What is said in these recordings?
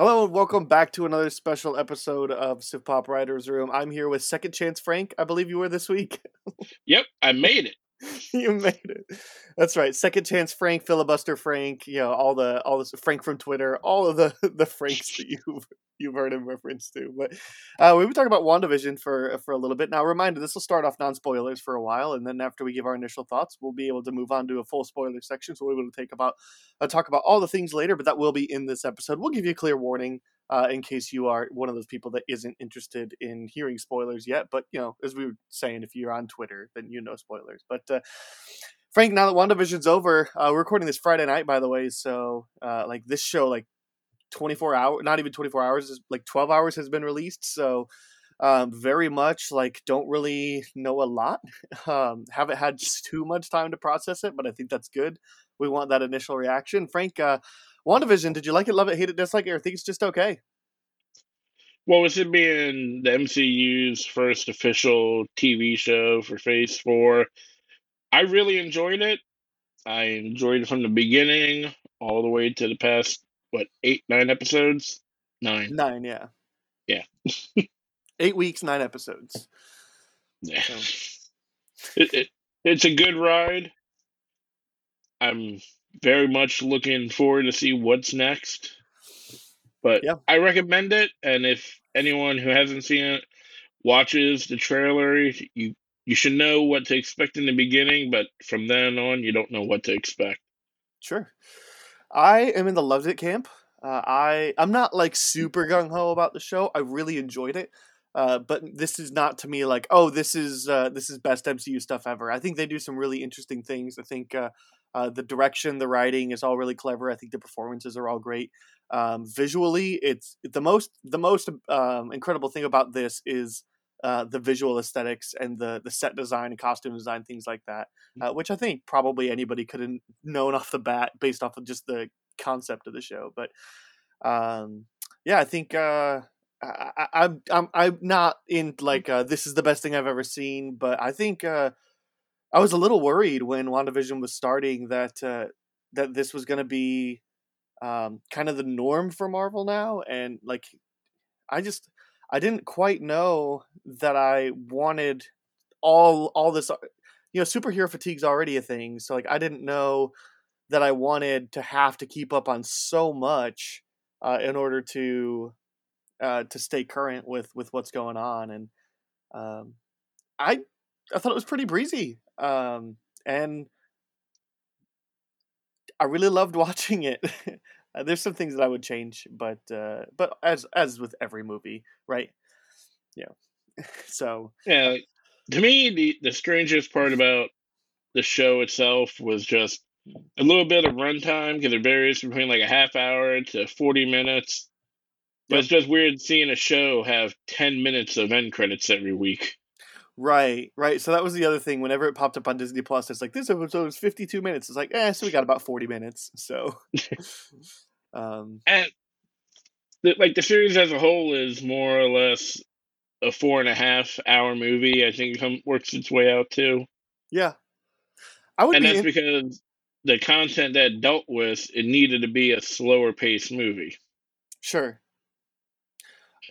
Hello and welcome back to another special episode of Civ Pop Writers Room. I'm here with Second Chance Frank. I believe you were this week. Yep, I made it. you made it. That's right. Second Chance Frank, Filibuster Frank. You know all the all this Frank from Twitter. All of the the Franks that you've you've heard in reference to. But uh, we've been talking about WandaVision for for a little bit now. Reminder: this will start off non spoilers for a while, and then after we give our initial thoughts, we'll be able to move on to a full spoiler section. So we'll be able to take about uh, talk about all the things later, but that will be in this episode. We'll give you a clear warning uh, in case you are one of those people that isn't interested in hearing spoilers yet. But you know, as we were saying, if you're on Twitter, then you know spoilers. But uh, Frank, now that WandaVision's over, uh, we're recording this Friday night, by the way. So uh, like this show, like 24 hours, not even 24 hours, like 12 hours has been released. So um, very much like don't really know a lot. Um, haven't had too much time to process it, but I think that's good. We want that initial reaction. Frank, uh, WandaVision, did you like it, love it, hate it, dislike it, or think it's just okay? Well, with it being the MCU's first official TV show for Phase 4, I really enjoyed it. I enjoyed it from the beginning all the way to the past, what, eight, nine episodes? Nine. Nine, yeah. Yeah. Eight weeks, nine episodes. Yeah. So, It, it, it's a good ride. I'm very much looking forward to see what's next. But Yeah. I recommend it, and if anyone who hasn't seen it watches the trailer, you you should know what to expect in the beginning, but from then on, you don't know what to expect. sure. I am in the loved it camp. Uh, I I'm not like super gung ho about the show. I really enjoyed it. Uh, but this is not to me like oh this is uh, this is best MCU stuff ever. I think they do some really interesting things. I think uh, uh, the direction, the writing is all really clever. I think the performances are all great. Um, visually, it's the most the most um, incredible thing about this is uh, the visual aesthetics and the the set design and costume design things like that, uh, which I think probably anybody could have known off the bat based off of just the concept of the show. But um, yeah, I think uh, I, I, I'm I'm I'm not in like uh, this is the best thing I've ever seen, but I think uh, I was a little worried when WandaVision was starting that uh, that this was going to be um, kind of the norm for Marvel now, and like I just I didn't quite know that I wanted all all this. uh, You know, superhero fatigue's already a thing, so like I didn't know that I wanted to have to keep up on so much uh, in order to uh, to stay current with with what's going on, and um, I I thought it was pretty breezy, um, and I really loved watching it. Uh, There's some things that I would change, but uh, but as as with every movie, right? Yeah. so Yeah, to me, the the strangest part about the show itself was just a little bit of runtime because it varies between like a half hour to forty minutes. But Yep. it's just weird seeing a show have ten minutes of end credits every week. Right, right. So that was the other thing. Whenever it popped up on Disney Plus, it's like this episode is 52 minutes. It's like, eh, so we got about 40 minutes. So, um, And the, like the series as a whole is more or less a four and a half hour movie. I think it works its way out too, yeah, I would and be that's in- because the content that dealt with it needed to be a slower paced movie. Sure.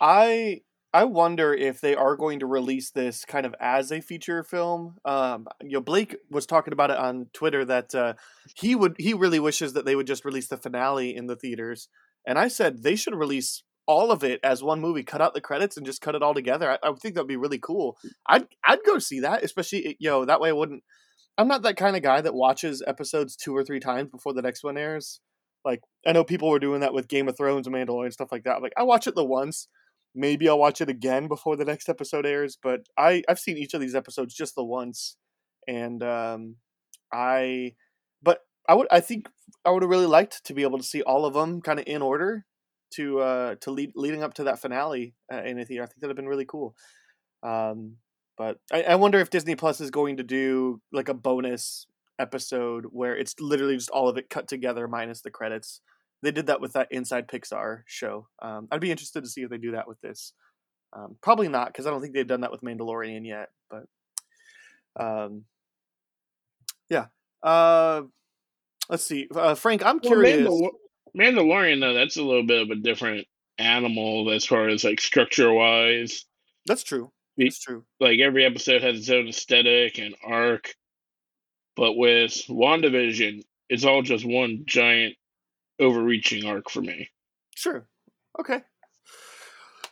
I I wonder if they are going to release this kind of as a feature film. Um, you know, Blake was talking about it on Twitter that uh, he would he really wishes that they would just release the finale in the theaters. And I said they should release all of it as one movie, cut out the credits and just cut it all together. I, I think that'd be really cool. I'd I'd go see that, especially you know that way I wouldn't. I'm not that kind of guy that watches episodes two or three times before the next one airs. Like I know people were doing that with Game of Thrones and Mandalorian stuff like that. Like I watch it the once, maybe I'll watch it again before the next episode airs. But I I've seen each of these episodes just the once, and um, I but I would I think I would have really liked to be able to see all of them kind of in order to uh to lead leading up to that finale uh, in a theater. I think that'd have been really cool. Um, but I, I wonder if Disney Plus is going to do like a bonus episode where it's literally just all of it cut together minus the credits. They did that with that Inside Pixar show. Um, I'd be interested to see if they do that with this. Um, probably not because I don't think they've done that with Mandalorian yet. But um, yeah. Uh, let's see, uh, Frank. I'm Well, curious. Mandalor- Mandalorian though, that's a little bit of a different animal as far as like structure wise. That's true. That's true. Like every episode has its own aesthetic and arc. But with WandaVision, it's all just one giant overreaching arc for me. Sure. Okay.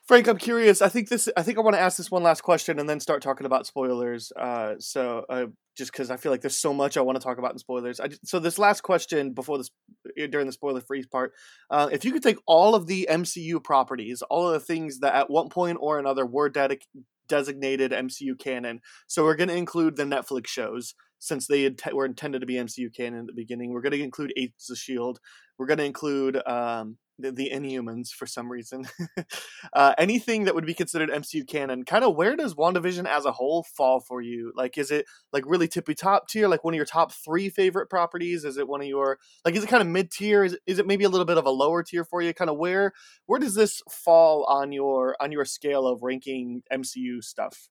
Frank, I'm curious. I think this. I think I want to ask this one last question and then start talking about spoilers. Uh, so uh, just because I feel like there's so much I want to talk about in spoilers. I, so this last question before this during the spoiler free part, uh, if you could take all of the MCU properties, all of the things that at one point or another were dedic- designated MCU canon. So we're going to include the Netflix shows since they were intended to be MCU canon at the beginning. We're going to include Agents of Shield. We're going to include um, the, the Inhumans for some reason. uh, anything that would be considered MCU canon, kind of where does WandaVision as a whole fall for you? Like, is it like really tippy top tier, like one of your top three favorite properties? Is it one of your like, is it kind of mid tier? Is, is it maybe a little bit of a lower tier for you? Kind of where where does this fall on your on your scale of ranking MCU stuff?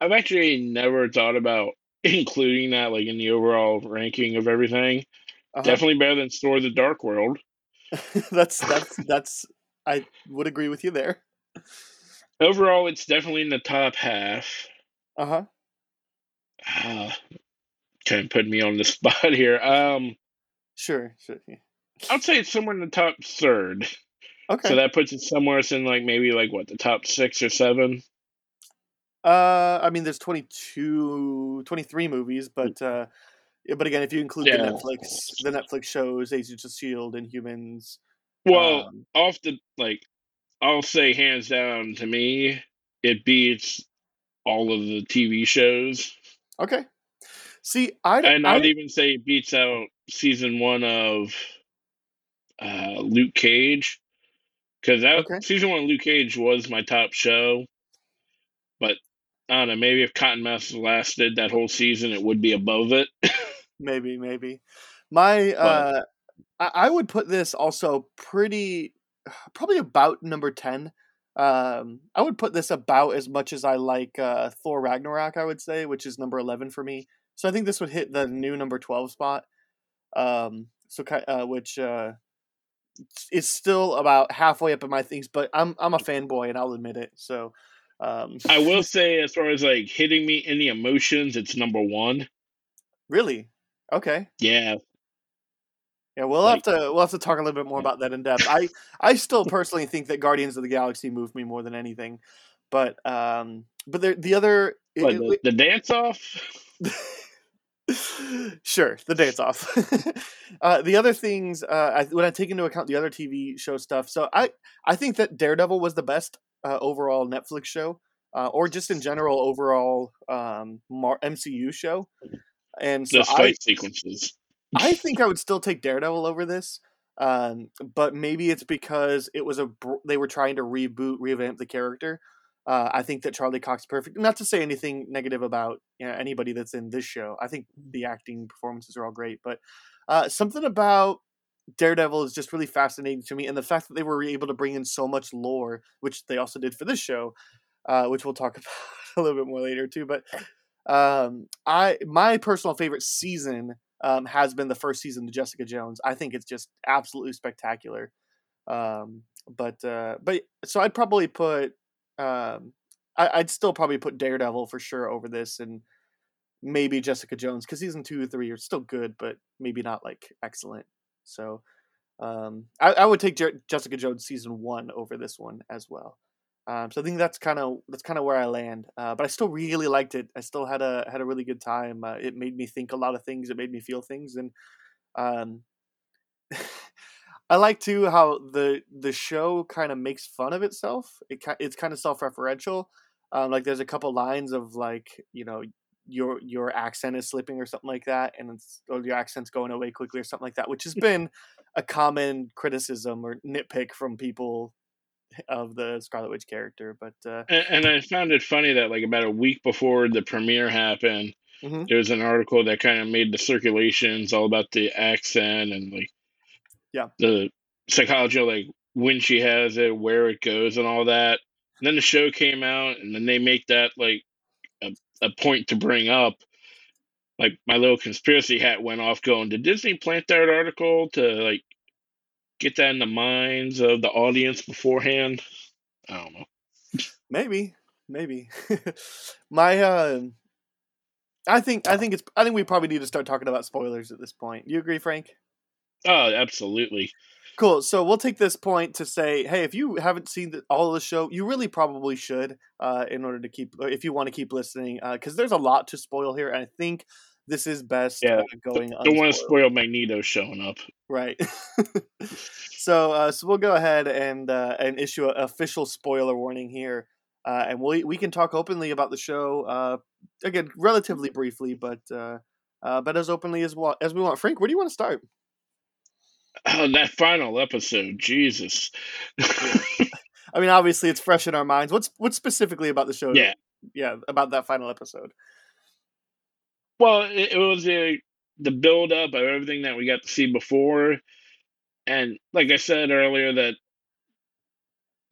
I've actually never thought about including that like in the overall ranking of everything. Uh-huh. Definitely better than Thor: The Dark World. that's that's that's I would agree with you there. Overall, it's definitely in the top half. Uh-huh. Uh Kind of put me on the spot here. Um, sure, sure. I'd say it's somewhere in the top third. Okay. So that puts it somewhere in like maybe like what the top six or seven. Uh, I mean, there's 22, 23 movies, but uh, but again, if you include yeah. the Netflix, the Netflix shows, Agents of Shield, Inhumans. Well, um, off the like, I'll say hands down to me, it beats all of the TV shows. Okay. See, I and I'd even say it beats out season one of uh, Luke Cage because that okay. season one of Luke Cage was my top show, but I don't know. Maybe if Cottonmouth lasted that whole season, it would be above it. maybe, maybe. My, uh, I, I would put this also pretty, probably about number ten. Um, I would put this about as much as I like uh, Thor Ragnarok. I would say, which is number eleven for me. So I think this would hit the new number twelve spot. Um, so uh, which uh, is still about halfway up in my things, but I'm I'm a fanboy and I'll admit it. So um, I will say, as far as like hitting me in the emotions, it's number one. Really? Okay. Yeah. Yeah, we'll like, have to we'll have to talk a little bit more about that in depth. I I still personally think that Guardians of the Galaxy moved me more than anything, but um, but the the other what, the, the dance off. sure, the dance off. uh, the other things, uh, I, when I take into account the other TV show stuff, so I I think that Daredevil was the best uh, overall Netflix show, uh, or just in general overall um, MCU show. And so the fight I, sequences. I think I would still take Daredevil over this, um, but maybe it's because it was a they were trying to reboot, revamp the character. Uh, I think that Charlie Cox is perfect. Not to say anything negative about you know, anybody that's in this show. I think the acting performances are all great, but uh, something about Daredevil is just really fascinating to me, and the fact that they were able to bring in so much lore, which they also did for this show, uh, which we'll talk about a little bit more later too. But um, I my personal favorite season um, has been the first season of Jessica Jones. I think it's just absolutely spectacular. Um, but uh, but so I'd probably put um, I, I'd still probably put Daredevil for sure over this, and maybe Jessica Jones because season two or three are still good, but maybe not like excellent. So um, I, I would take Jer- Jessica Jones season one over this one as well. Um, so I think that's kind of that's kind of where I land. Uh, but I still really liked it. I still had a had a really good time. Uh, it made me think a lot of things. It made me feel things, and um, I like too how the the show kind of makes fun of itself. It it's kind of self referential. Um, like there's a couple lines of like you know your your accent is slipping or something like that, and or your accent's going away quickly or something like that, which has been a common criticism or nitpick from people of the Scarlet Witch character. But uh, and, and, I found it funny that like about a week before the premiere happened, mm-hmm. there was an article that kind of made the circulations all about the accent and like yeah the psychology of like when she has it, where it goes, and all that. And then the show came out, and then they make that like a, a point to bring up. Like my little conspiracy hat went off, going, "Did Disney plant that article to like get that in the minds of the audience beforehand. I don't know. Maybe, maybe. My, uh, I think, I think it's, I think we probably need to start talking about spoilers at this point. You agree, Frank? Oh, absolutely. Cool. So we'll take this point to say, hey, if you haven't seen the, all of the show, you really probably should, uh, in order to keep, if you want to keep listening, because uh, there's a lot to spoil here, and I think this is best yeah, going. Don't want to spoil Magneto showing up, right? so, uh, so we'll go ahead and uh, and issue an official spoiler warning here, uh, and we we can talk openly about the show uh, again, relatively briefly, but uh, uh, but as openly as as we want. Frank, where do you want to start? Oh, that final episode, Jesus. I mean, obviously, it's fresh in our minds. What's what's specifically about the show? Yeah, yeah, about that final episode. Well, it, it was a the build up of everything that we got to see before, and like I said earlier, that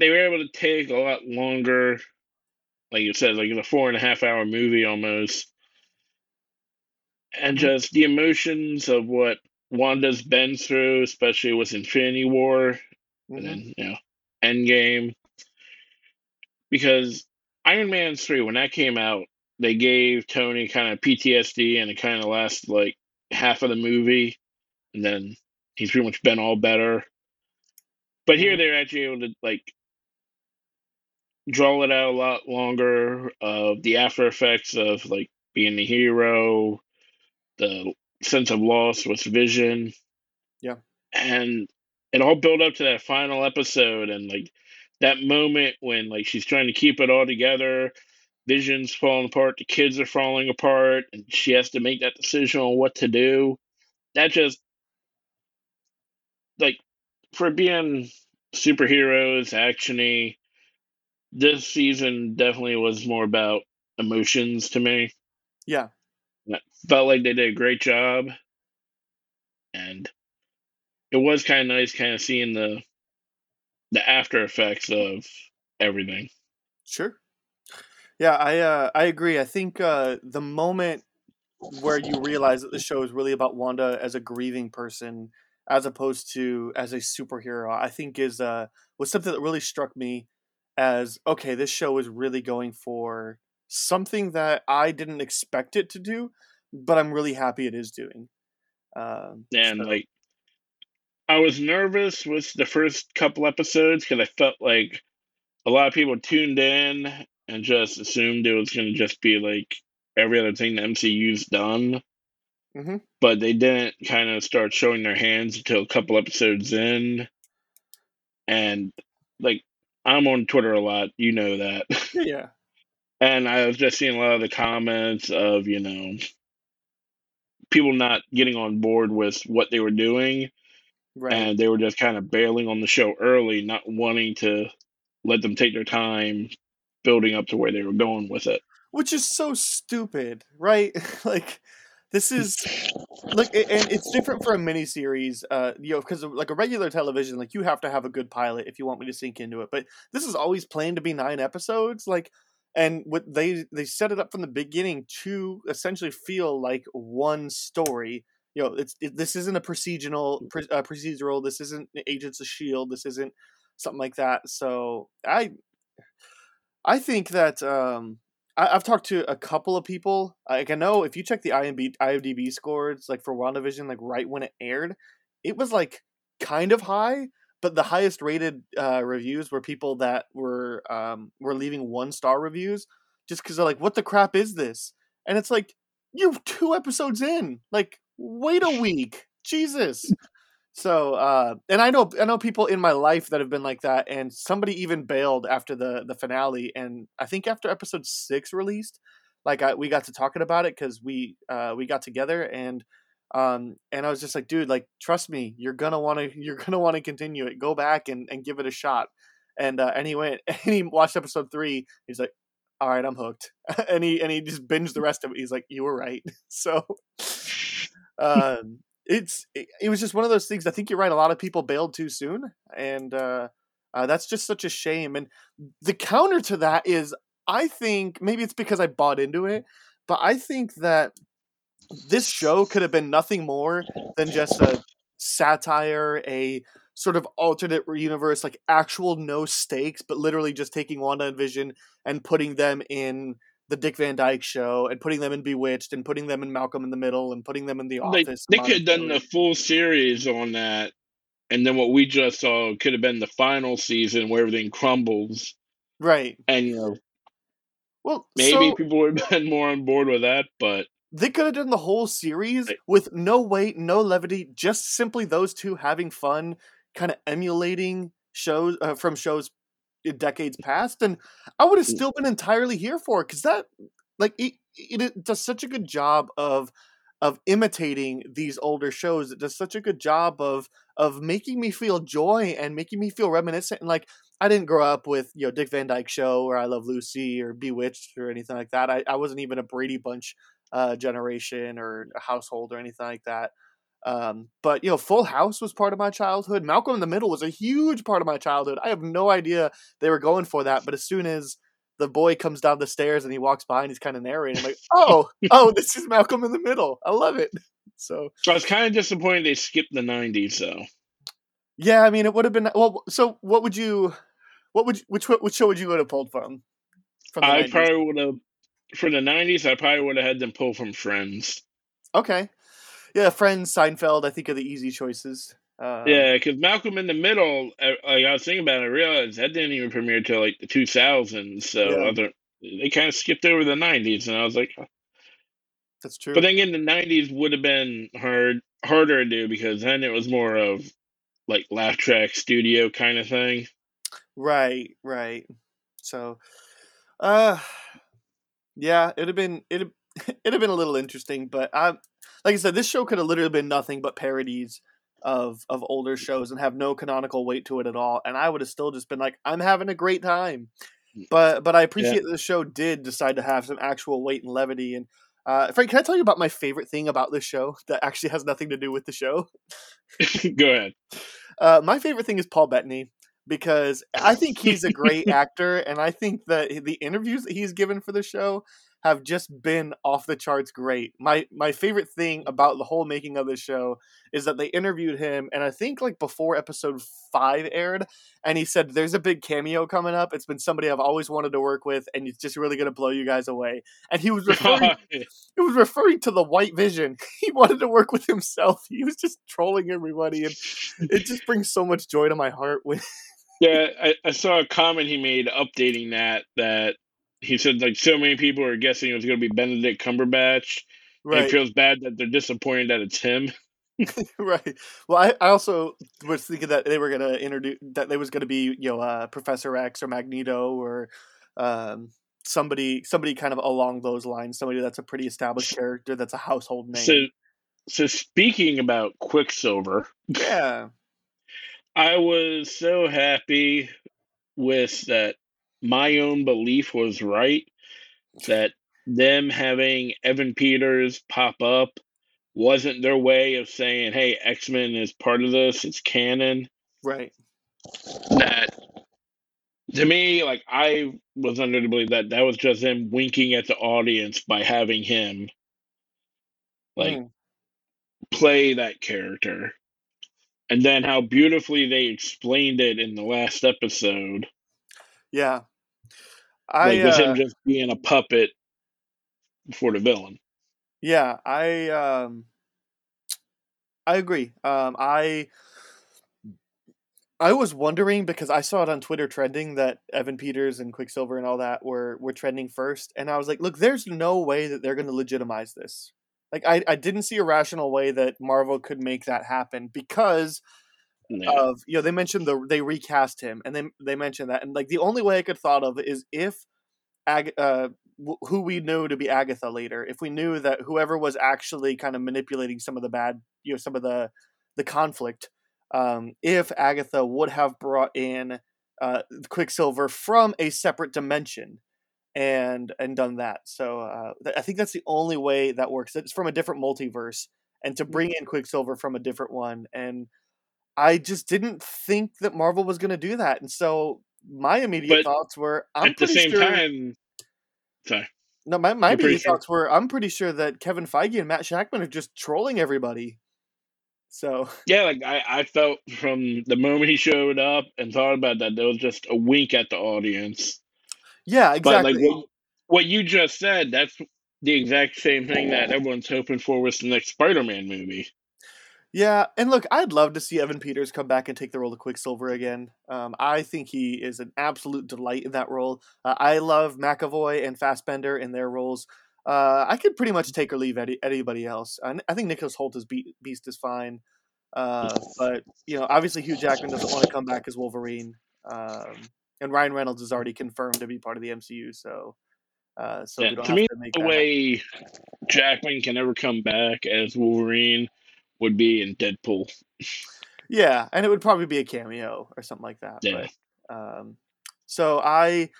they were able to take a lot longer. Like you said, like it's a four and a half hour movie almost, and mm-hmm. just the emotions of what Wanda's been through, especially with Infinity War, mm-hmm. and then you know, Endgame. Because Iron Man three, when that came out, they gave Tony kind of PTSD, and it kind of lasts like half of the movie, and then he's pretty much been all better. But here they're actually able to like draw it out a lot longer of the after effects of like being the hero, the sense of loss with Vision. Yeah. And it all built up to that final episode and like that moment when like she's trying to keep it all together, Vision's falling apart, the kids are falling apart, and she has to make that decision on what to do. That just like for being superheroes, actiony, this season definitely was more about emotions to me. Yeah felt like they did a great job, and it was kind of nice, kind of seeing the the after effects of everything. Sure. Yeah, I uh, I agree. I think uh, the moment where you realize that the show is really about Wanda as a grieving person, as opposed to as a superhero, I think is uh, was something that really struck me as okay. This show is really going for something that I didn't expect it to do, but I'm really happy it is doing. Um, and so. like, I was nervous with the first couple episodes because I felt like a lot of people tuned in and just assumed it was going to just be like every other thing the MCU's done. Mm-hmm. But they didn't kind of start showing their hands until a couple episodes in. And like, I'm on Twitter a lot, you know that. Yeah. and I was just seeing a lot of the comments of, you know, people not getting on board with what they were doing. Right. And they were just kind of bailing on the show early, not wanting to let them take their time building up to where they were going with it. Which is so stupid, right? like this is like and it's different for a miniseries uh you know because like a regular television like you have to have a good pilot if you want me to sink into it but this is always planned to be nine episodes like and what they they set it up from the beginning to essentially feel like one story you know it's it, this isn't a procedural uh, procedural this isn't agents of shield this isn't something like that so i i think that um I, have talked to a couple of people like i know if you check the imdb imdb scores like for wandavision like right when it aired it was like kind of high but the highest rated uh, reviews were people that were um, were leaving one star reviews just because they're like, "What the crap is this?" And it's like, you two episodes in, like, wait a week, Jesus. So, uh, and I know I know people in my life that have been like that, and somebody even bailed after the the finale, and I think after episode six released, like I, we got to talking about it because we uh, we got together and um, and I was just like, dude, like, trust me, you're gonna want to, you're gonna want to continue it. Go back and, and give it a shot. And uh, and he went and he watched episode three. He's like, all right, I'm hooked. and he and he just binged the rest of it. He's like, you were right. so, um, it's it, it, was just one of those things. I think you're right. A lot of people bailed too soon, and uh, uh, that's just such a shame. And the counter to that is, I think maybe it's because I bought into it, but I think that this show could have been nothing more than just a satire, a sort of alternate universe, like actual no stakes, but literally just taking Wanda and Vision and putting them in the Dick Van Dyke Show and putting them in Bewitched and putting them in Malcolm in the Middle and putting them in The They, Office. they and could have done the full series on that, and then what we just saw could have been the final season where everything crumbles, right. and you know Well, maybe so people would have been more on board with that, but they could have done the whole series Right. with no weight, no levity, just simply those two having fun, kind of emulating shows uh, from shows in decades past, and I would have Mm. still been entirely here for it because that, like, it, it does such a good job of of imitating these older shows. It does such a good job of of making me feel joy and making me feel reminiscent. And like, I didn't grow up with you know Dick Van Dyke Show or I Love Lucy or Bewitched or anything like that. I, I wasn't even a Brady Bunch uh, generation or a household or anything like that. Um, but you know, Full House was part of my childhood. Malcolm in the Middle was a huge part of my childhood. I have no idea they were going for that, but as soon as the boy comes down the stairs and he walks by and he's kind of narrating, I'm like, oh, oh, this is Malcolm in the Middle. I love it. So so I was kind of disappointed they skipped the '90s though. yeah, I mean, it would have been well. So what would you, what would you, which which show would you would have pulled from? From the I 90s? probably would have for the '90s. I probably would have had them pull from Friends. okay, yeah, Friends, Seinfeld. I think are the easy choices. Um, Yeah, because Malcolm in the Middle, uh, like I was thinking about it, I realized that didn't even premiere till like the 2000s. So Yeah. I thought- they kind of skipped over the 90s, and I was like, that's true. but then again, the 90s would have been hard harder to do because then it was more of like laugh track studio kind of thing. Right, right. So, uh, yeah, it'd have been it'd it'd have been a little interesting, but I, like I said, this show could have literally been nothing but parodies of of older shows and have no canonical weight to it at all, and I would have still just been like, I'm having a great time. But but I appreciate that the show did decide to have some actual weight and levity. And uh, Frank, can I tell you about my favorite thing about this show that actually has nothing to do with the show? Go ahead. Uh, my favorite thing is Paul Bettany because I think he's a great actor, and I think that the interviews that he's given for the show have just been off the charts great. My my favorite thing about the whole making of this show is that they interviewed him, and I think like before episode five aired, and he said, "There's a big cameo coming up. It's been somebody I've always wanted to work with, and it's just really going to blow you guys away." And he was referring it was referring to the White Vision. He wanted to work with himself. He was just trolling everybody, and it just brings so much joy to my heart when yeah, I, I saw a comment he made updating that that he said like so many people are guessing it was going to be Benedict Cumberbatch. Right, it feels bad that they're disappointed that it's him. right. Well, I, I also was thinking that they were gonna introduce that they was gonna be you know uh, Professor X or Magneto or um, somebody somebody kind of along those lines. Somebody that's a pretty established character that's a household name. So, so speaking about Quicksilver, yeah, I was so happy with that. My own belief was right that them having Evan Peters pop up wasn't their way of saying, "Hey, X Men is part of this; it's canon." right. That to me, like I was under the belief that that was just them winking at the audience by having him like Mm. play that character. And then how beautifully they explained it in the last episode. Yeah, I Like with uh, him just being a puppet for the villain. Yeah, I um I agree. Um I I was wondering because I saw it on Twitter trending that Evan Peters and Quicksilver and all that were were trending first and I was like, look, there's no way that they're going to legitimize this. Like I I didn't see a rational way that Marvel could make that happen because Yeah. of you know they mentioned the they recast him and then they mentioned that and like the only way I could thought of is if Ag- uh, w- who we knew to be Agatha later, if we knew that whoever was actually kind of manipulating some of the bad, you know, some of the the conflict, um, if Agatha would have brought in uh, Quicksilver from a separate dimension and and done that, so uh, th- I think that's the only way that works. It's from a different multiverse, and to bring in Quicksilver from a different one, and I just didn't think that Marvel was going to do that, and so my immediate But thoughts were, I'm At the same sure. time, sorry. No, my, my immediate sure? thoughts were I'm pretty sure that Kevin Feige and Matt Shakman are just trolling everybody. So yeah, like I, I felt from the moment he showed up and thought about that, there was just a wink at the audience. Yeah, exactly. But like what, what you just said, that's the exact same thing that everyone's hoping for with the next Spider-Man movie. Yeah, and look, I'd love to see Evan Peters come back and take the role of Quicksilver again. Um, I think he is an absolute delight in that role. Uh, I love McAvoy and Fassbender in their roles. Uh, I could pretty much take or leave any, anybody else. I, I think Nicholas Hoult as Be- Beast is fine, uh, but you know, obviously Hugh Jackman doesn't want to come back as Wolverine, um, and Ryan Reynolds is already confirmed to be part of the MCU. So, uh, so yeah, to me, to the way happen. Jackman can ever come back as Wolverine would be in Deadpool. Yeah, and it would probably be a cameo or something like that. Yeah. But, um, so I,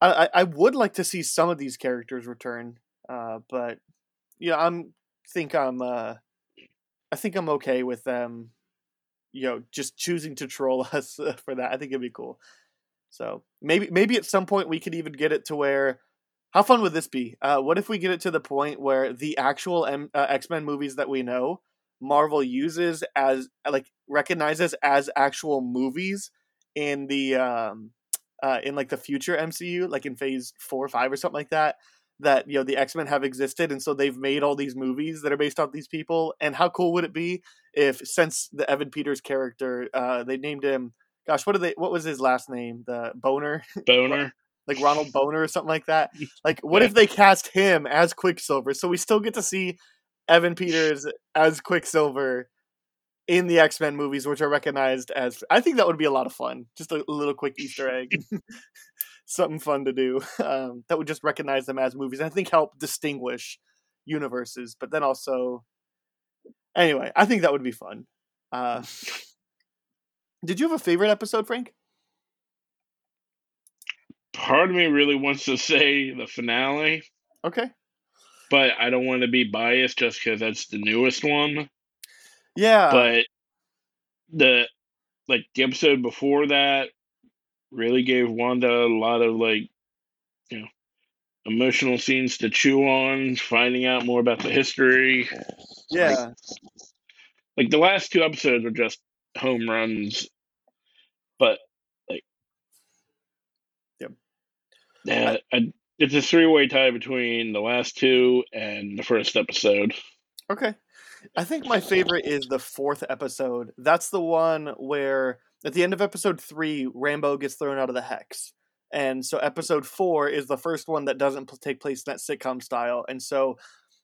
I, I would like to see some of these characters return, uh, but yeah, I'm think I'm uh, I think I'm okay with them. You know, just choosing to troll us for that. I think it'd be cool. So maybe maybe at some point we could even get it to where. How fun would this be? Uh, what if we get it to the point where the actual M- uh, X Men movies that we know Marvel uses as like recognizes as actual movies in the um uh in like the future MCU, like in phase four or five or something like that, that you know the X-Men have existed and so they've made all these movies that are based off these people. And how cool would it be if since the Evan Peters character, uh they named him gosh, what did they what was his last name? The Boner? Boner. like Ronald Boner or something like that. Like, what yeah. if they cast him as Quicksilver? So we still get to see Evan Peters as Quicksilver in the X Men movies, which are recognized as. I think that would be a lot of fun. Just a, little quick Easter egg. Something fun to do um, that would just recognize them as movies. I think help distinguish universes, but then also, anyway, I think that would be fun. Uh, did you have a favorite episode, Frank? Part of me really wants to say the finale. Okay but I don't want to be biased just because that's the newest one. Yeah. But the like the episode before that really gave Wanda a lot of like you know emotional scenes to chew on, finding out more about the history. Yeah. Like, like the last two episodes were just home runs, but like Yep. Yeah, I, I it's a three way tie between the last two and the first episode. Okay. I think my favorite is the fourth episode. That's the one where at the end of episode three, Rambeau gets thrown out of the hex. And so episode four is the first one that doesn't take place in that sitcom style. And so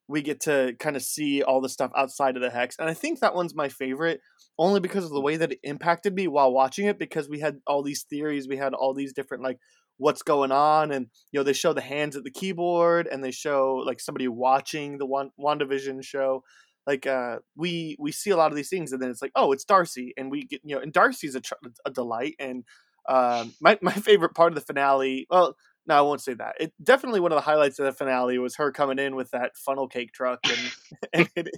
we get to kind of see all the stuff outside of the hex. And I think that one's my favorite only because of the way that it impacted me while watching it because we had all these theories, we had all these different like what's going on and you know they show the hands at the keyboard and they show like somebody watching the one WandaVision show like uh we we see a lot of these things and then it's like oh it's Darcy and we get you know and Darcy's a, tr- a delight and um my my favorite part of the finale well no, I won't say that. It definitely one of the highlights of the finale was her coming in with that funnel cake truck and, and hitting,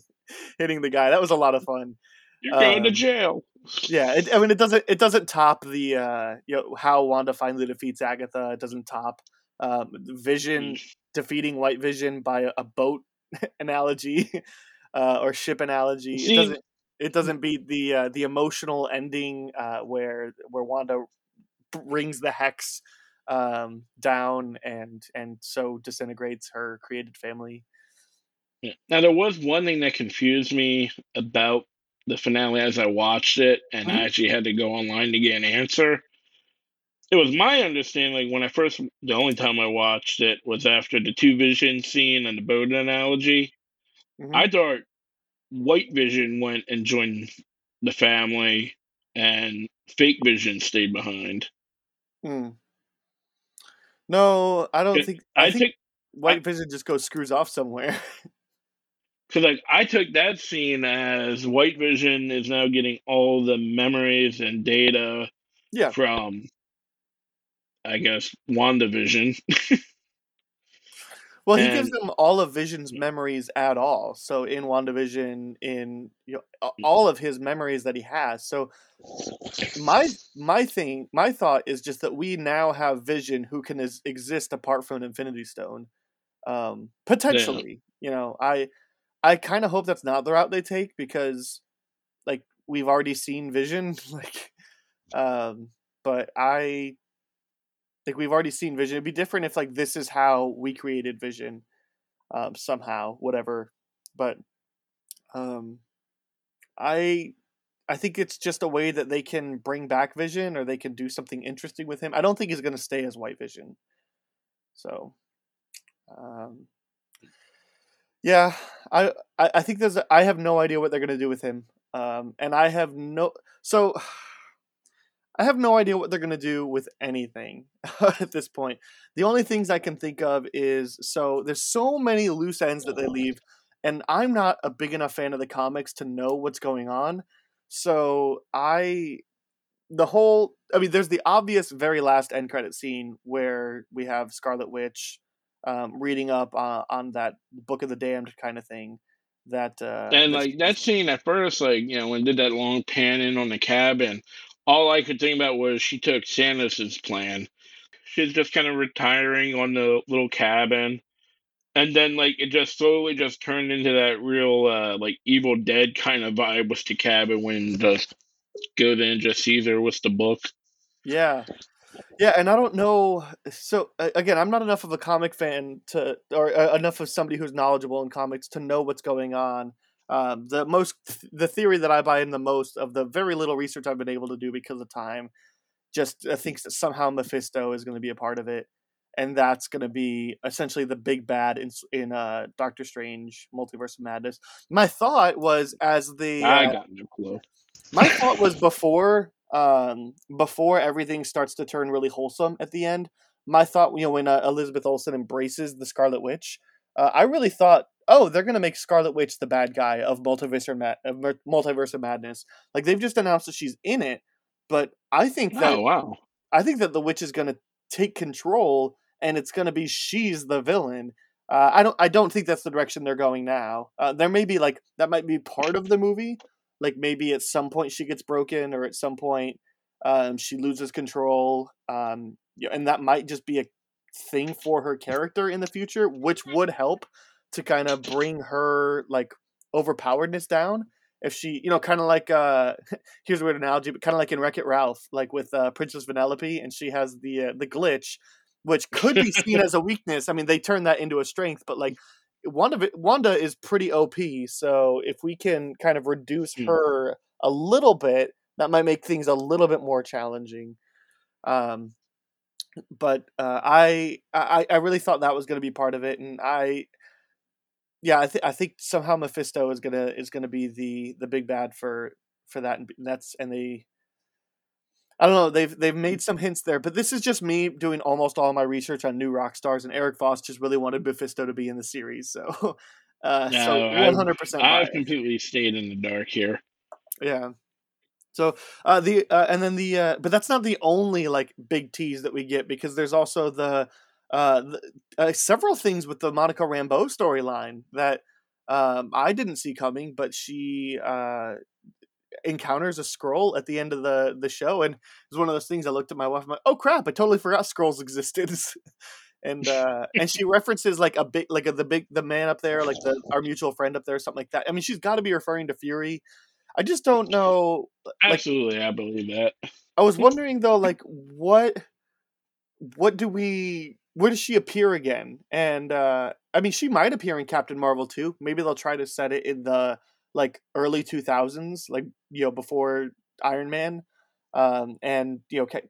hitting the guy. That was a lot of fun. You're going um, to jail. Yeah, it, I mean, it doesn't it doesn't top the uh, you know how Wanda finally defeats Agatha. It doesn't top um, Vision defeating White Vision by a, a boat analogy uh, or ship analogy. See, it doesn't it doesn't beat the uh, the emotional ending uh, where where Wanda brings the hex um, down and and so disintegrates her created family. Now there was one thing that confused me about the finale as I watched it, and mm-hmm. I actually had to go online to get an answer. It was my understanding like when I first, the only time I watched it was after the two vision scene and the boat analogy. Mm-hmm. I thought White Vision went and joined the family, and Fake Vision stayed behind. Hmm. No, I don't think. I, I think, think, White I, Vision just goes screws off somewhere. Because like I took that scene as White Vision is now getting all the memories and data yeah. from I guess WandaVision. well, he and, gives them all of Vision's memories at all. So in WandaVision, in you know, all of his memories that he has. So my my thing, my thought is just that we now have Vision who can is, exist apart from Infinity Stone, um, potentially. Yeah. You know, I I kind of hope that's not the route they take because, like, we've already seen Vision, like, um, but I think we've already seen Vision. It'd be different if like this is how we created Vision, um, somehow, whatever. But um, I I think it's just a way that they can bring back Vision or they can do something interesting with him. I don't think he's going to stay as White Vision. So, um, yeah, I I think there's I have no idea what they're to do with him. Um, and I have no so I have no idea what they're to do with anything at this point. The only things I can think of is so there's so many loose ends that they leave and I'm not a big enough fan of the comics to know what's going on. So I the whole I mean there's the obvious very last end credit scene where we have Scarlet Witch um, reading up uh, on that Book of the Damned kind of thing. That uh, and like that scene at first, like you know, when did that long pan in on the cabin, all I could think about was she took Thanos's plan. She's just kind of retiring on the little cabin, and then like it just slowly just turned into that real uh, like Evil Dead kind of vibe with the cabin when the good and just Caesar with the book. Yeah, yeah, and I don't know. So again, I'm not enough of a comic fan to, or uh, enough of somebody who's knowledgeable in comics to know what's going on. Um, the most, the theory that I buy in the most of the very little research I've been able to do because of time, just uh, thinks that somehow Mephisto is going to be a part of it, and that's going to be essentially the big bad in in uh, Doctor Strange Multiverse of Madness. My thought was as the I uh, got no clue. My thought was before um, before everything starts to turn really wholesome at the end. My thought, you know, when uh, Elizabeth Olsen embraces the Scarlet Witch, uh, I really thought, oh, they're gonna make Scarlet Witch the bad guy of Multiverse of, Mad- of Multiverse of Madness. Like they've just announced that she's in it, but I think that oh, wow, I think that the witch is gonna take control, and it's gonna be she's the villain. Uh, I don't I don't think that's the direction they're going now. Uh, there may be like that might be part of the movie, like maybe at some point she gets broken or at some point um, she loses control um, and that might just be a thing for her character in the future which would help to kind of bring her like overpoweredness down. If she you know kind of like uh here's a weird analogy but kind of like in wreck it ralph like with uh, princess vanellope and she has the uh, the glitch which could be seen as a weakness. I mean they turn that into a strength but like Wanda Wanda is pretty OP, so if we can kind of reduce hmm. her a little bit, that might make things a little bit more challenging. Um, but uh, I, I I really thought that was going to be part of it, and I, yeah, I think I think somehow Mephisto is gonna is gonna be the the big bad for for that, and that's and they I don't know. They've they've made some hints there, but this is just me doing almost all my research on New Rockstars, and Erik Voss just really wanted Mephisto to be in the series, so uh, no, so one hundred percent. I've completely stayed in the dark here. Yeah. So uh, the uh, and then the uh, but that's not the only like big tease that we get because there's also the, uh, the uh, several things with the Monica Rambeau storyline that um, I didn't see coming, but she uh, encounters a scroll at the end of the the show, and it was one of those things. I looked at my wife, I'm like, "Oh crap! I totally forgot scrolls existed." and uh, and she references like a big, like a, the big, the man up there, like the our mutual friend up there, something like that. I mean, she's got to be referring to Fury. I just don't know. Like, Absolutely, I believe that. I was wondering though, like what, what do we? Where does she appear again? And uh, I mean, she might appear in Captain Marvel too. Maybe they'll try to set it in the like early 2000s, like you know before Iron Man, um, and you know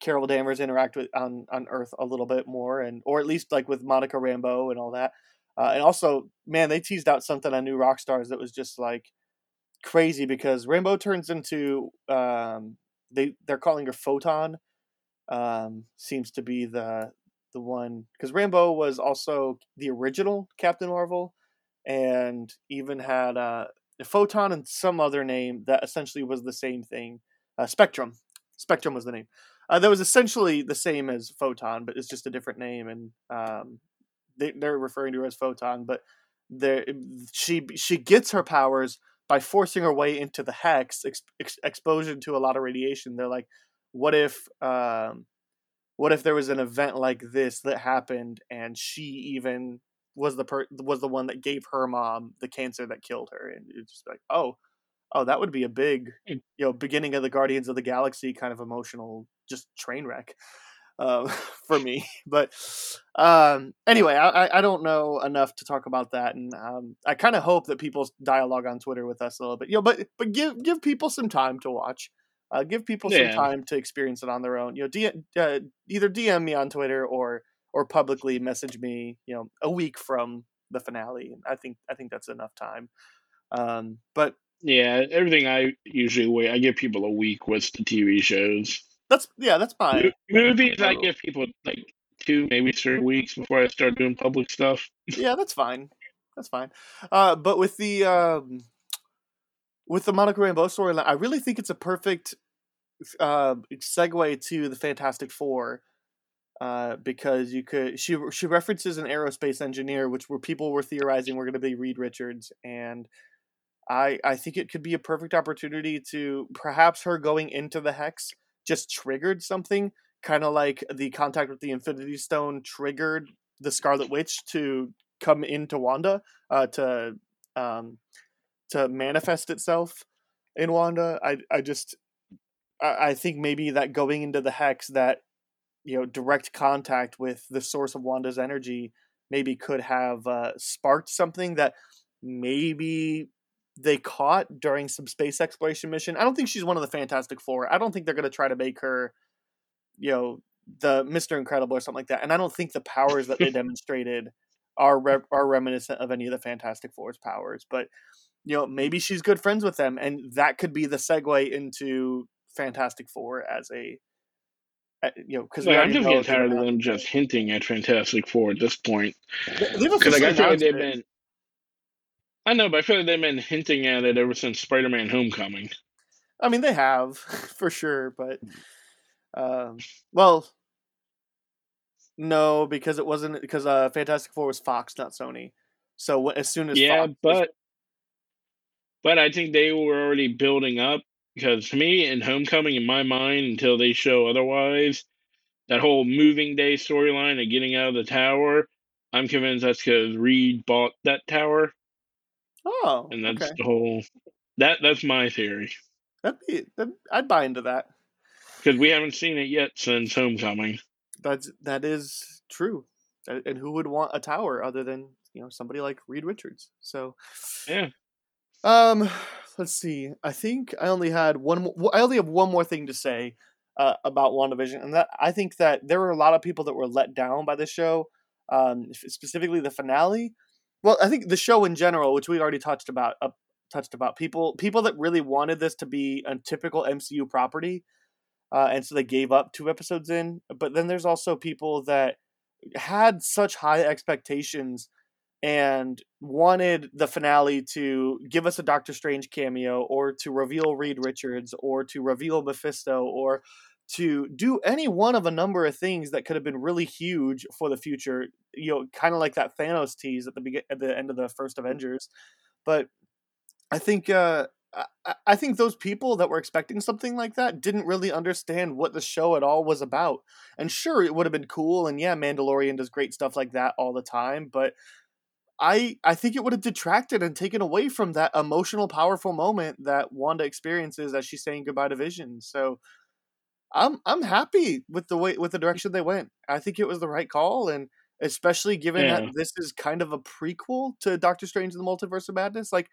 Carol Danvers interact with on on Earth a little bit more, and or at least like with Monica Rambeau and all that. Uh, and also, man, they teased out something on New Rockstars that was just like crazy because Rambeau turns into um, they they're calling her Photon. Um, seems to be the the one because Rambeau was also the original Captain Marvel, and even had uh, Photon and some other name that essentially was the same thing. Uh, Spectrum. Spectrum was the name. Uh, that was essentially the same as Photon, but it's just a different name, and um, they, they're referring to her as Photon. But she she gets her powers by forcing her way into the hex, ex, ex, exposure to a lot of radiation. They're like, what if um, what if there was an event like this that happened, and she even was the per- was the one that gave her mom the cancer that killed her, and it's just like, oh, Oh, that would be a big, you know, beginning of the Guardians of the Galaxy kind of emotional, just train wreck uh, for me. But um, anyway, I, I- I don't know enough to talk about that, and um, I kind of hope that people dialogue on Twitter with us a little bit. You know, but but give give people some time to watch. Uh, give people Yeah. some time to experience it on their own. You know, D- uh, either DM me on Twitter or or publicly message me. You know, a week from the finale. I think I think that's enough time. Um, but Yeah, everything I usually wait. I give people a week with the TV shows. that's yeah, that's fine. Mo- Movies, I give people like two, maybe three weeks before I start doing public stuff. yeah, that's fine. That's fine. Uh, but with the um, with the Monica Rambeau storyline, I really think it's a perfect uh, segue to the Fantastic Four. Uh, because you could, she she references an aerospace engineer, which were people were theorizing were going to be Reed Richards, and I I think it could be a perfect opportunity to perhaps her going into the hex just triggered something, kind of like the contact with the Infinity Stone triggered the Scarlet Witch to come into Wanda, uh, to um, to manifest itself in Wanda. I I just I, I think maybe that going into the hex that you know direct contact with the source of Wanda's energy maybe could have uh, sparked something that maybe they caught during some space exploration mission. I don't think she's one of the Fantastic Four. I don't think they're going to try to make her, you know, the Mister Incredible or something like that. And I don't think the powers that they demonstrated are re- are reminiscent of any of the Fantastic Four's powers. But you know, maybe she's good friends with them, and that could be the segue into Fantastic Four as a, you know, because Like, I'm just getting tired of them just hinting at Fantastic Four at this point. Because like, I feel like they've been. I know, but I feel like they've been hinting at it ever since Spider-Man: Homecoming. I mean, they have for sure, but um, well, no, because it wasn't because uh, Fantastic Four was Fox, not Sony. So as soon as Yeah, Fox was- but but I think they were already building up because to me, in Homecoming, in my mind, until they show otherwise, that whole moving day storyline of getting out of the tower, I'm convinced that's because Reed bought that tower, oh, and that's okay, the whole. That that's my theory that'd be that, I'd buy into that. because we haven't seen it yet since Homecoming. That's that is true. And and who would want a tower other than you know somebody like Reed Richards? So Yeah. Um, let's see. I think I only had one. More, I only have one more thing to say uh, about WandaVision, and that I think that there were a lot of people that were let down by the show, um, specifically the finale. Well, I think the show in general, which we already touched about, uh, touched about people, people that really wanted this to be a typical MCU property, uh, and so they gave up two episodes in. But then there's also people that had such high expectations and wanted the finale to give us a Doctor Strange cameo or to reveal Reed Richards or to reveal Mephisto or to do any one of a number of things that could have been really huge for the future, you know, kind of like that Thanos tease at the begin at the end of the first Avengers. But I think uh I, I think those people that were expecting something like that didn't really understand what the show at all was about. And sure, it would have been cool, and yeah, Mandalorian does great stuff like that all the time, but I I think it would have detracted and taken away from that emotional, powerful moment that Wanda experiences as she's saying goodbye to Vision. So I'm I'm happy with the way with the direction they went. I think it was the right call, and especially given Yeah. that this is kind of a prequel to Doctor Strange and the Multiverse of Madness, like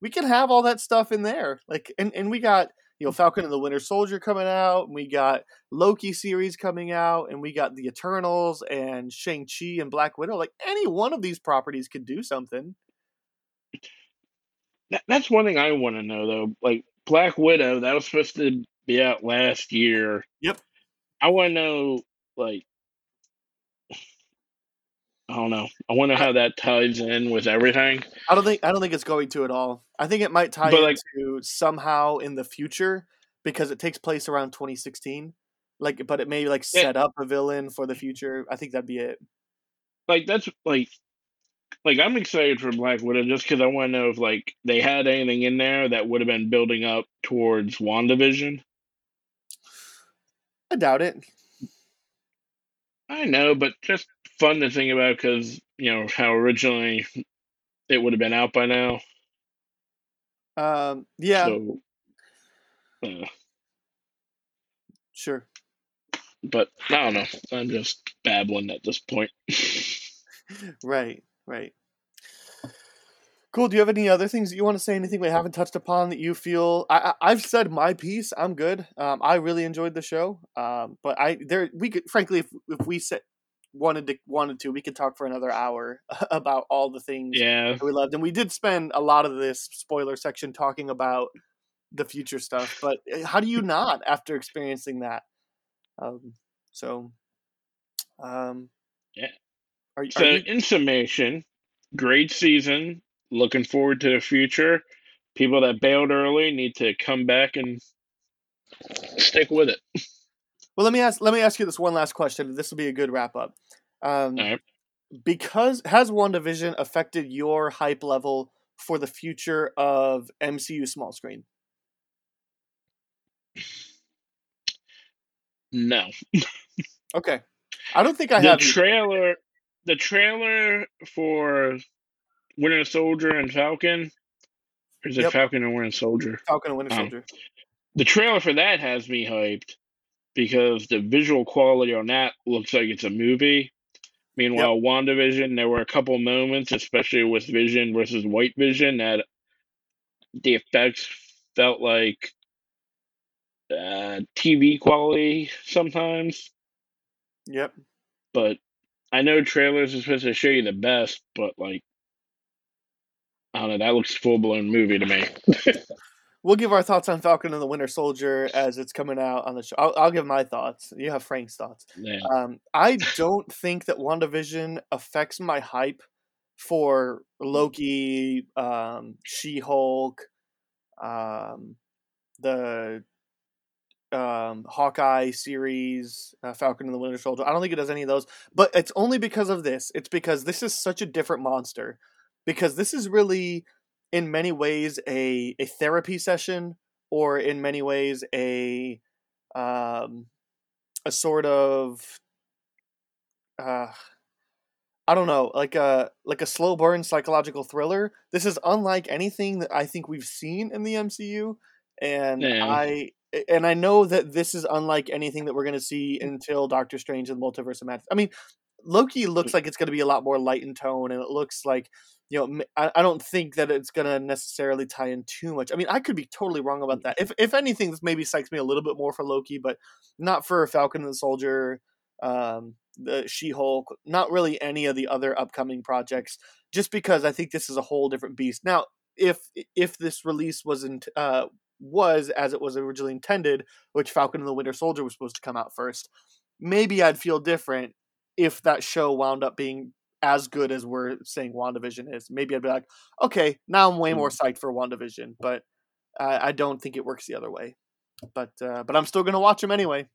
we can have all that stuff in there. Like and, and we got you know Falcon and the Winter Soldier coming out, and we got Loki series coming out, and we got the Eternals and Shang Chi and Black Widow. Like any one of these properties could do something. That's one thing I want to know though. Like Black Widow, that was supposed to be out last year. Yep. I want to know, like, I don't know. I wonder how that ties in with everything. I don't think I don't think it's going to at all. I think it might tie But, like- into somehow in the future because it takes place around 2016. Like, but it may like set up a villain for the future. I think that'd be it. Like that's like, like I'm excited for Black Widow just because I want to know if like they had anything in there that would have been building up towards WandaVision. I doubt it. I know, but just fun to think about because you know how originally it would have been out by now. Um, yeah, So, uh, sure. but I don't know. I'm just babbling at this point. Right, right. Cool. Do you have any other things that you want to say? Anything we haven't touched upon that you feel? I, I I've said my piece. I'm good. Um, I really enjoyed the show. Um, but I there we could frankly if if we said wanted to wanted to we could talk for another hour about all the things yeah. we loved and we did spend a lot of this spoiler section talking about the future stuff. But eh, how do you not after experiencing that? Um, so, um, Yeah. Are, are So, you in summation, great season. Looking forward to the future. People that bailed early need to come back and stick with it. Well, let me ask. Let me ask you this one last question. This will be a good wrap up. Um, right. Because has WandaVision affected your hype level for the future of MCU small screen? No. Okay, I don't think I the have. either. trailer the trailer for Winter Soldier and Falcon or is it Yep. Falcon and Winter Soldier? Falcon and Winter Um, Soldier. The trailer for that has me hyped because the visual quality on that looks like it's a movie. Meanwhile, WandaVision, there were a couple moments, especially with Vision versus White Vision, that the effects felt like uh, TV quality sometimes. Yep. But I know trailers are supposed to show you the best, but like, I don't know, that looks full blown movie to me. We'll give our thoughts on Falcon and the Winter Soldier as it's coming out on the show. I'll, I'll give my thoughts. You have Frank's thoughts. yeah. Um, I don't think that WandaVision affects my hype for Loki, um, She Hulk, um, the um, Hawkeye series, uh, Falcon and the Winter Soldier. I don't think it does any of those, but it's only because of this. It's because this is such a different monster. Because this is really, in many ways, a a therapy session, or in many ways a um, a sort of uh, I don't know, like a like a slow burn psychological thriller. This is unlike anything that I think we've seen in the MCU, and. I and I know that this is unlike anything that we're going to see until Doctor Strange and the Multiverse of Madness. I mean, Loki looks like it's going to be a lot more light in tone, and it looks like you know I, I don't think that it's going to necessarily tie in too much. I mean, I could be totally wrong about that. If if anything, this maybe psychs me a little bit more for Loki, but not for Falcon and the Soldier, um, the She Hulk, not really any of the other upcoming projects. Just because I think this is a whole different beast. Now, if if this release wasn't uh, was as it was originally intended, which Falcon and the Winter Soldier was supposed to come out first, maybe I'd feel different if that show wound up being as good as we're saying WandaVision is. Maybe I'd be like, okay, now I'm way more psyched for WandaVision, but I, I don't think it works the other way. But uh, but I'm still gonna watch them anyway.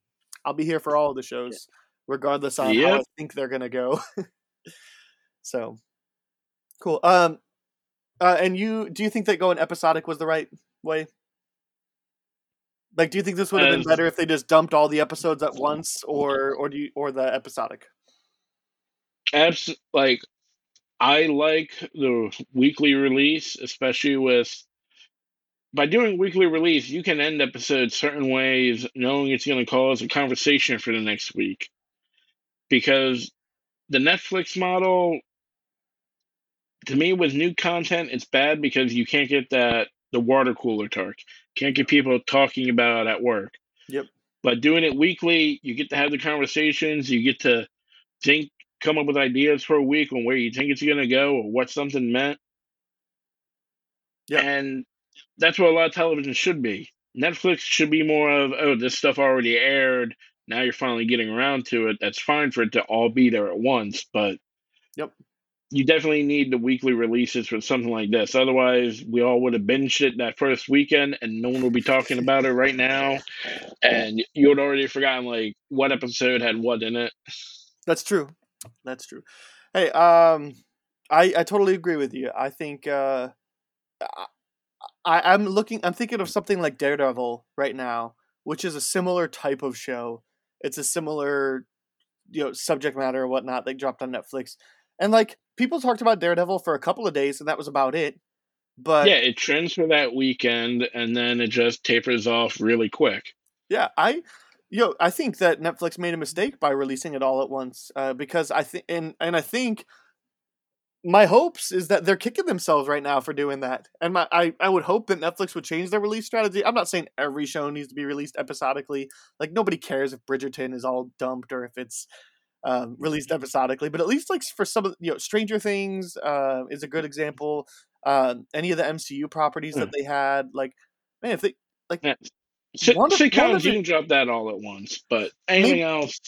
I'll be here for all of the shows, regardless on how I think they're gonna go. so cool. Um, uh, and you do you think that going episodic was the right way? Like, do you think this would have been better if they just dumped all the episodes at once, or or do you or the episodic? Abs- like I like the weekly release, especially with by doing weekly release, you can end episodes certain ways, knowing it's going to cause a conversation for the next week. Because the Netflix model, to me, with new content, it's bad because you can't get that the water cooler talk. Can't get people talking about it at work. Yep. But doing it weekly, you get to have the conversations. You get to think, come up with ideas for a week on where you think it's going to go or what something meant. Yeah. And that's what a lot of television should be. Netflix should be more of, oh, this stuff already aired. Now you're finally getting around to it. That's fine for it to all be there at once, but Yep. you definitely need the weekly releases for something like this. Otherwise, we all would have binged it that first weekend, and no one will be talking about it right now. And you would already forgotten like what episode had what in it. That's true. That's true. Hey, um, I I totally agree with you. I think uh, I I'm looking. I'm thinking of something like Daredevil right now, which is a similar type of show. It's a similar, you know, subject matter or whatnot. They dropped on Netflix, and like people talked about Daredevil for a couple of days, and that was about it. But yeah, it trends for that weekend, and then it just tapers off really quick. Yeah, I, know, I think that Netflix made a mistake by releasing it all at once. Uh, because I think, and and I think my hopes is that they're kicking themselves right now for doing that. And my I, I would hope that Netflix would change their release strategy. I'm not saying every show needs to be released episodically. Like nobody cares if Bridgerton is all dumped or if it's um, released episodically, but at least like for some of you know Stranger Things uh, is a good example. Uh, any of the MCU properties that they had, like man, if they like yeah. S- sitcoms, you can drop that all at once, but anything maybe, else,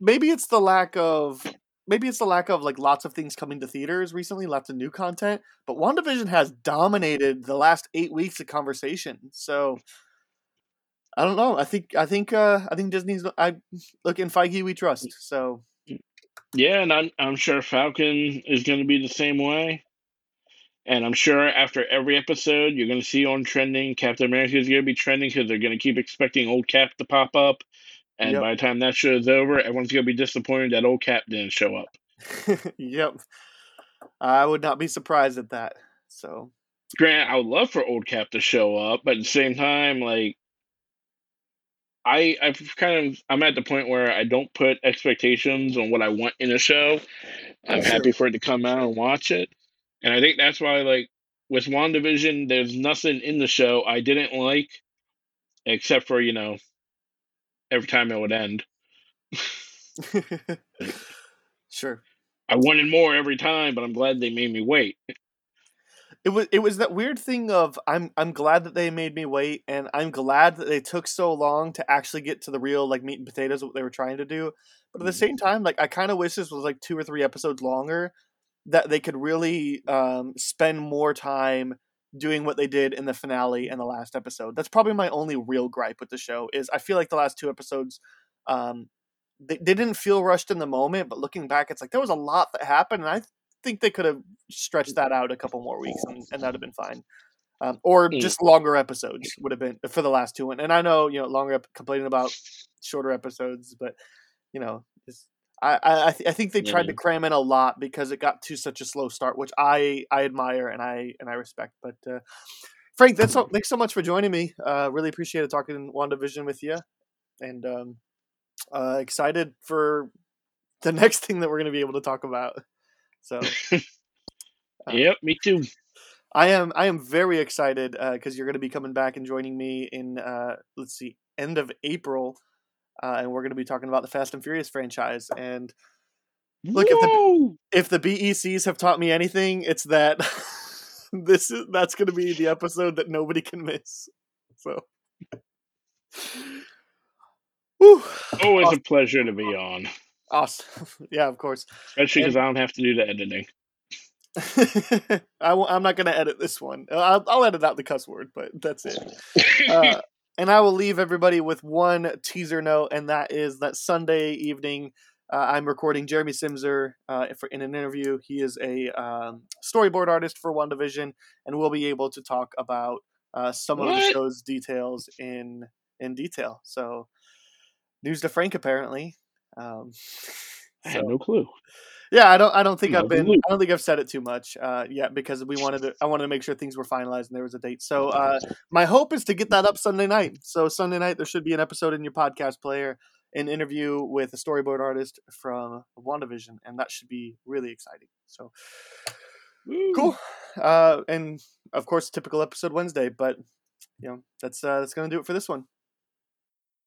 maybe it's the lack of maybe it's the lack of like lots of things coming to theaters recently, lots of new content. But WandaVision has dominated the last eight weeks of conversation. So I don't know. I think I think uh I think Disney's I look in Feige we trust. So yeah, and I'm I'm sure Falcon is going to be the same way. And I'm sure after every episode, you're going to see on trending, Captain America is going to be trending because they're going to keep expecting old Cap to pop up. And yep. by the time that show is over, everyone's going to be disappointed that old Cap didn't show up. yep. I would not be surprised at that. So, Grant, I would love for old Cap to show up, but at the same time, like, I I've kind of I'm at the point where I don't put expectations on what I want in a show. I'm happy for it to come out and watch it. And I think that's why like with WandaVision, there's nothing in the show I didn't like except for, you know, every time it would end. sure. I wanted more every time, but I'm glad they made me wait it was it was that weird thing of I'm I'm glad that they made me wait, and I'm glad that they took so long to actually get to the real like meat and potatoes what they were trying to do. But at the mm-hmm. same time, like I kind of wish this was like two or three episodes longer, that they could really um, spend more time doing what they did in the finale and the last episode. That's probably my only real gripe with the show is I feel like the last two episodes um, they, they didn't feel rushed in the moment, but looking back, it's like there was a lot that happened, and I think they could have stretched that out a couple more weeks, and, and that'd have been fine. Um, or just longer episodes would have been for the last two. And I know you know longer complaining about shorter episodes, but you know, I I, th- I think they tried yeah. to cram in a lot because it got to such a slow start, which I I admire and I and I respect. But uh, Frank, that's all, thanks so much for joining me. Uh, really appreciated talking WandaVision with you, and um, uh, excited for the next thing that we're going to be able to talk about. So, uh, yep, me too. I am I am very excited because uh, you're going to be coming back and joining me in uh, let's see end of April, uh, and we're going to be talking about the Fast and Furious franchise. And look, if the, if the BECs have taught me anything, it's that this is that's going to be the episode that nobody can miss. So. Whew. Always awesome. a pleasure to be on. Awesome. yeah, of course. Especially because I don't have to do the editing. I w- I'm not going to edit this one. I'll, I'll, edit out the cuss word, but that's it. Uh, and I will leave everybody with one teaser note, and that is that Sunday evening, uh, I'm recording Jeremy Simser uh, for, in an interview. He is a um, storyboard artist for WandaVision, and we'll be able to talk about uh, some what? of the show's details in in detail. So, news to Frank apparently. Um, I had no clue. Yeah, I don't. I don't think I've been. I don't think I've said it too much uh, yet because we wanted to. I wanted to make sure things were finalized and there was a date. So uh, my hope is to get that up Sunday night. So Sunday night there should be an episode in your podcast player, an interview with a storyboard artist from WandaVision, and that should be really exciting. So Woo. cool. Uh, and of course, typical episode Wednesday, but you know that's uh, that's gonna do it for this one.